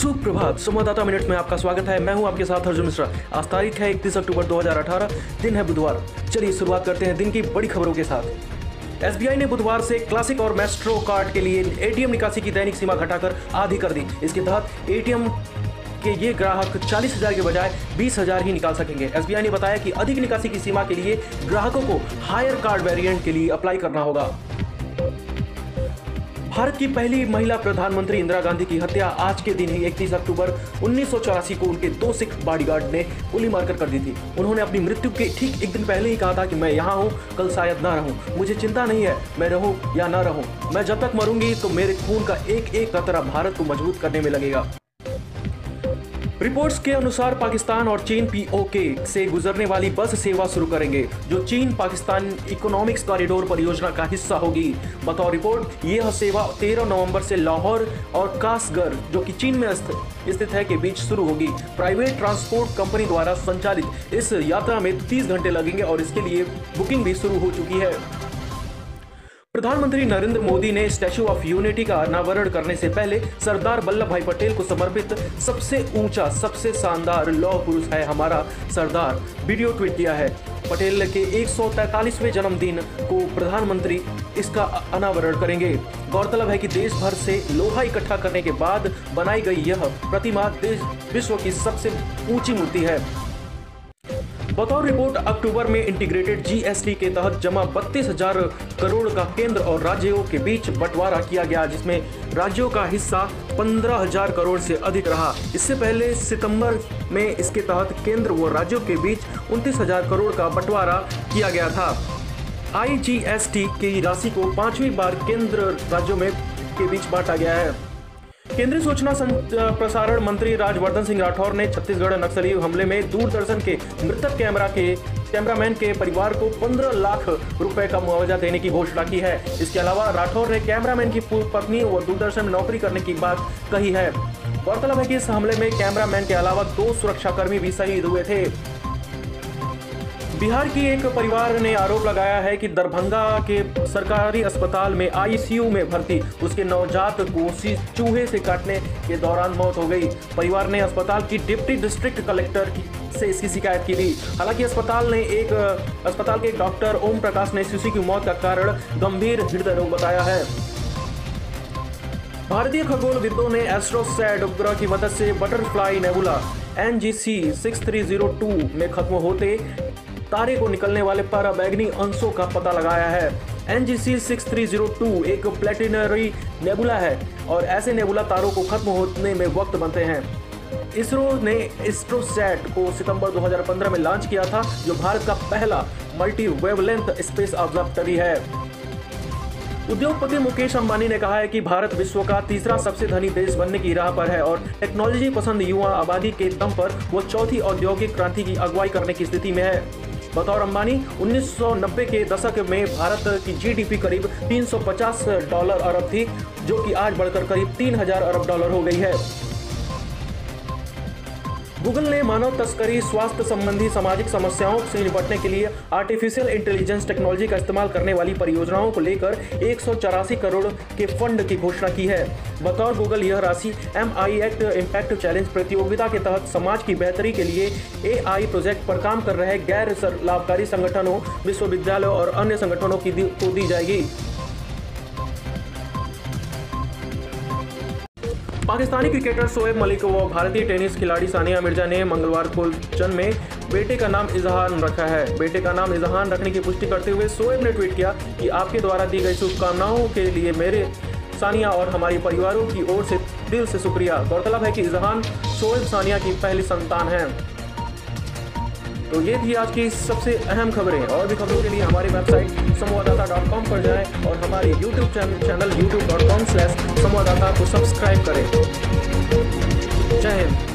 सुप्रभात। संवाददाता मिनट में आपका स्वागत है। मैं हूँ आपके साथ अर्जुन मिश्रा। आज तारीख है 31 अक्टूबर 2018 दिन है बुधवार। चलिए शुरुआत करते हैं दिन की बड़ी खबरों के साथ। एसबीआई ने बुधवार से क्लासिक और मेस्ट्रो कार्ड के लिए एटीएम निकासी की दैनिक सीमा घटाकर आधी कर दी। इसके तहत एटीएम के ये ग्राहक चालीस हज़ार के बजाय बीस हज़ार ही निकाल सकेंगे। एसबीआई ने बताया कि अधिक निकासी की सीमा के लिए ग्राहकों को हायर कार्ड वेरिएंट के लिए अप्लाई करना होगा। भारत की पहली महिला प्रधानमंत्री इंदिरा गांधी की हत्या आज के दिन ही इकतीस अक्टूबर उन्नीस सौ चौरासी को उनके दो सिख बॉडीगार्ड ने गोली मारकर कर दी थी। उन्होंने अपनी मृत्यु के ठीक एक दिन पहले ही कहा था कि मैं यहाँ हूँ, कल शायद ना रहूँ। मुझे चिंता नहीं है, मैं रहूँ या ना रहूँ। मैं जब तक मरूँगी तो मेरे खून का एक एक कतरा भारत को मज़बूत करने में लगेगा। रिपोर्ट्स के अनुसार पाकिस्तान और चीन पीओके से गुजरने वाली बस सेवा शुरू करेंगे, जो चीन पाकिस्तान इकोनॉमिक्स कॉरिडोर परियोजना का हिस्सा होगी। बतौर रिपोर्ट, यह सेवा 13 नवंबर से लाहौर और कासगर, जो कि चीन में स्थित है, के बीच शुरू होगी। प्राइवेट ट्रांसपोर्ट कंपनी द्वारा संचालित इस यात्रा में 30 घंटे लगेंगे और इसके लिए बुकिंग भी शुरू हो चुकी है। प्रधानमंत्री नरेंद्र मोदी ने स्टैचू ऑफ़ यूनिटी का अनावरण करने से पहले सरदार वल्लभ भाई पटेल को समर्पित सबसे ऊँचा, सबसे शानदार लौह पुरुष है हमारा सरदार। वीडियो ट्वीट किया है। पटेल के एक जन्मदिन को प्रधानमंत्री इसका अनावरण करेंगे। गौरतलब है कि देश भर से लोहा इकट्ठा करने के बाद बनाई गई यह प्रतिमा देश, विश्व की सबसे ऊँची मूर्ति है। बतौर रिपोर्ट, अक्टूबर में इंटीग्रेटेड जीएसटी के तहत जमा बत्तीस हज़ार करोड़ का केंद्र और राज्यों के बीच बंटवारा किया गया, जिसमें राज्यों का हिस्सा पंद्रह हज़ार करोड़ से अधिक रहा। इससे पहले सितंबर में इसके तहत केंद्र व राज्यों के बीच उनतीस हज़ार करोड़ का बंटवारा किया गया था। आईजीएसटी की राशि को पांचवी बार केंद्र राज्यों में के बीच बांटा गया है। केंद्रीय सूचना प्रसारण मंत्री राजवर्धन सिंह राठौर ने छत्तीसगढ़ नक्सली हमले में दूरदर्शन के मृतक कैमरा के, कैमरामैन के परिवार को 15 लाख रुपए का मुआवजा देने की घोषणा की है। इसके अलावा राठौर ने कैमरामैन की पूर्व पत्नी और दूरदर्शन में नौकरी करने की बात कही है। गौरतलब है कि इस हमले में कैमरामैन के अलावा दो सुरक्षाकर्मी भी शहीद हुए थे। बिहार की एक परिवार ने आरोप लगाया है कि दरभंगा के सरकारी अस्पताल में आईसीयू में भर्ती, उसके नवजात को चूहे से काटने के दौरान मौत हो गई। परिवार ने अस्पताल की डिप्टी डिस्ट्रिक्ट कलेक्टर से इसकी शिकायत की थी। हालाँकि अस्पताल ने एक, अस्पताल के डॉक्टर ओम प्रकाश ने शिशु की मौत का कारण गंभीर हृदय रोग बताया है। भारतीय खगोल खगोलविदों ने एस्ट्रोसैड उपग्रह की मदद से butterfly nebula N G C six three zero two में खत्म होते तारे को निकलने वाले बैगनी अंशों का पता लगाया है। N G C six three zero two एक प्लेटिनरी नेबुला है और ऐसे नेबुला तारों को खत्म होने में वक्त बनते हैं। इसरो ने इस्ट्रोसैट को सितंबर 2015 में लॉन्च किया था, जो भारत का पहला मल्टी वेवलेंथ स्पेस ऑब्जर्वेटरी है। उद्योगपति मुकेश अंबानी ने कहा है कि भारत विश्व का तीसरा सबसे धनी देश बनने की राह पर है और टेक्नोलॉजी पसंद युवा आबादी के दम पर वो चौथी औद्योगिक क्रांति की अगुवाई करने की स्थिति में है। बतौर अंबानी 1990 के दशक में भारत की जीडीपी करीब 350 डॉलर अरब थी, जो कि आज बढ़कर करीब 3000 अरब डॉलर हो गई है। गूगल ने मानव तस्करी, स्वास्थ्य संबंधी सामाजिक समस्याओं से निपटने के लिए आर्टिफिशियल इंटेलिजेंस टेक्नोलॉजी का इस्तेमाल करने वाली परियोजनाओं को लेकर एक सौ चौरासी करोड़ के फंड की घोषणा की है। बतौर गूगल यह राशि M I act impact challenge प्रतियोगिता के तहत समाज की बेहतरी के लिए एआई प्रोजेक्ट पर काम कर रहे गैर लाभकारी संगठनों, विश्वविद्यालयों और अन्य संगठनों की को दी जाएगी। पाकिस्तानी क्रिकेटर शोएब मलिक व भारतीय टेनिस खिलाड़ी सानिया मिर्ज़ा ने मंगलवार को जन्म में बेटे का नाम इजहान रखा है। बेटे का नाम इजहान रखने की पुष्टि करते हुए शोएब ने ट्वीट किया कि आपके द्वारा दी गई शुभकामनाओं के लिए मेरे, सानिया और हमारे परिवारों की ओर से दिल से शुक्रिया। गौरतलब है कि इजहान शोएब सानिया की पहली संतान है। तो ये थी आज की सबसे अहम खबरें। और भी खबरों के लिए हमारी वेबसाइट संवाददाता डॉट कॉम पर जाएँ और हमारे YouTube channel YouTube dot com slash Samvaddata को सब्सक्राइब करें। जय हिंद।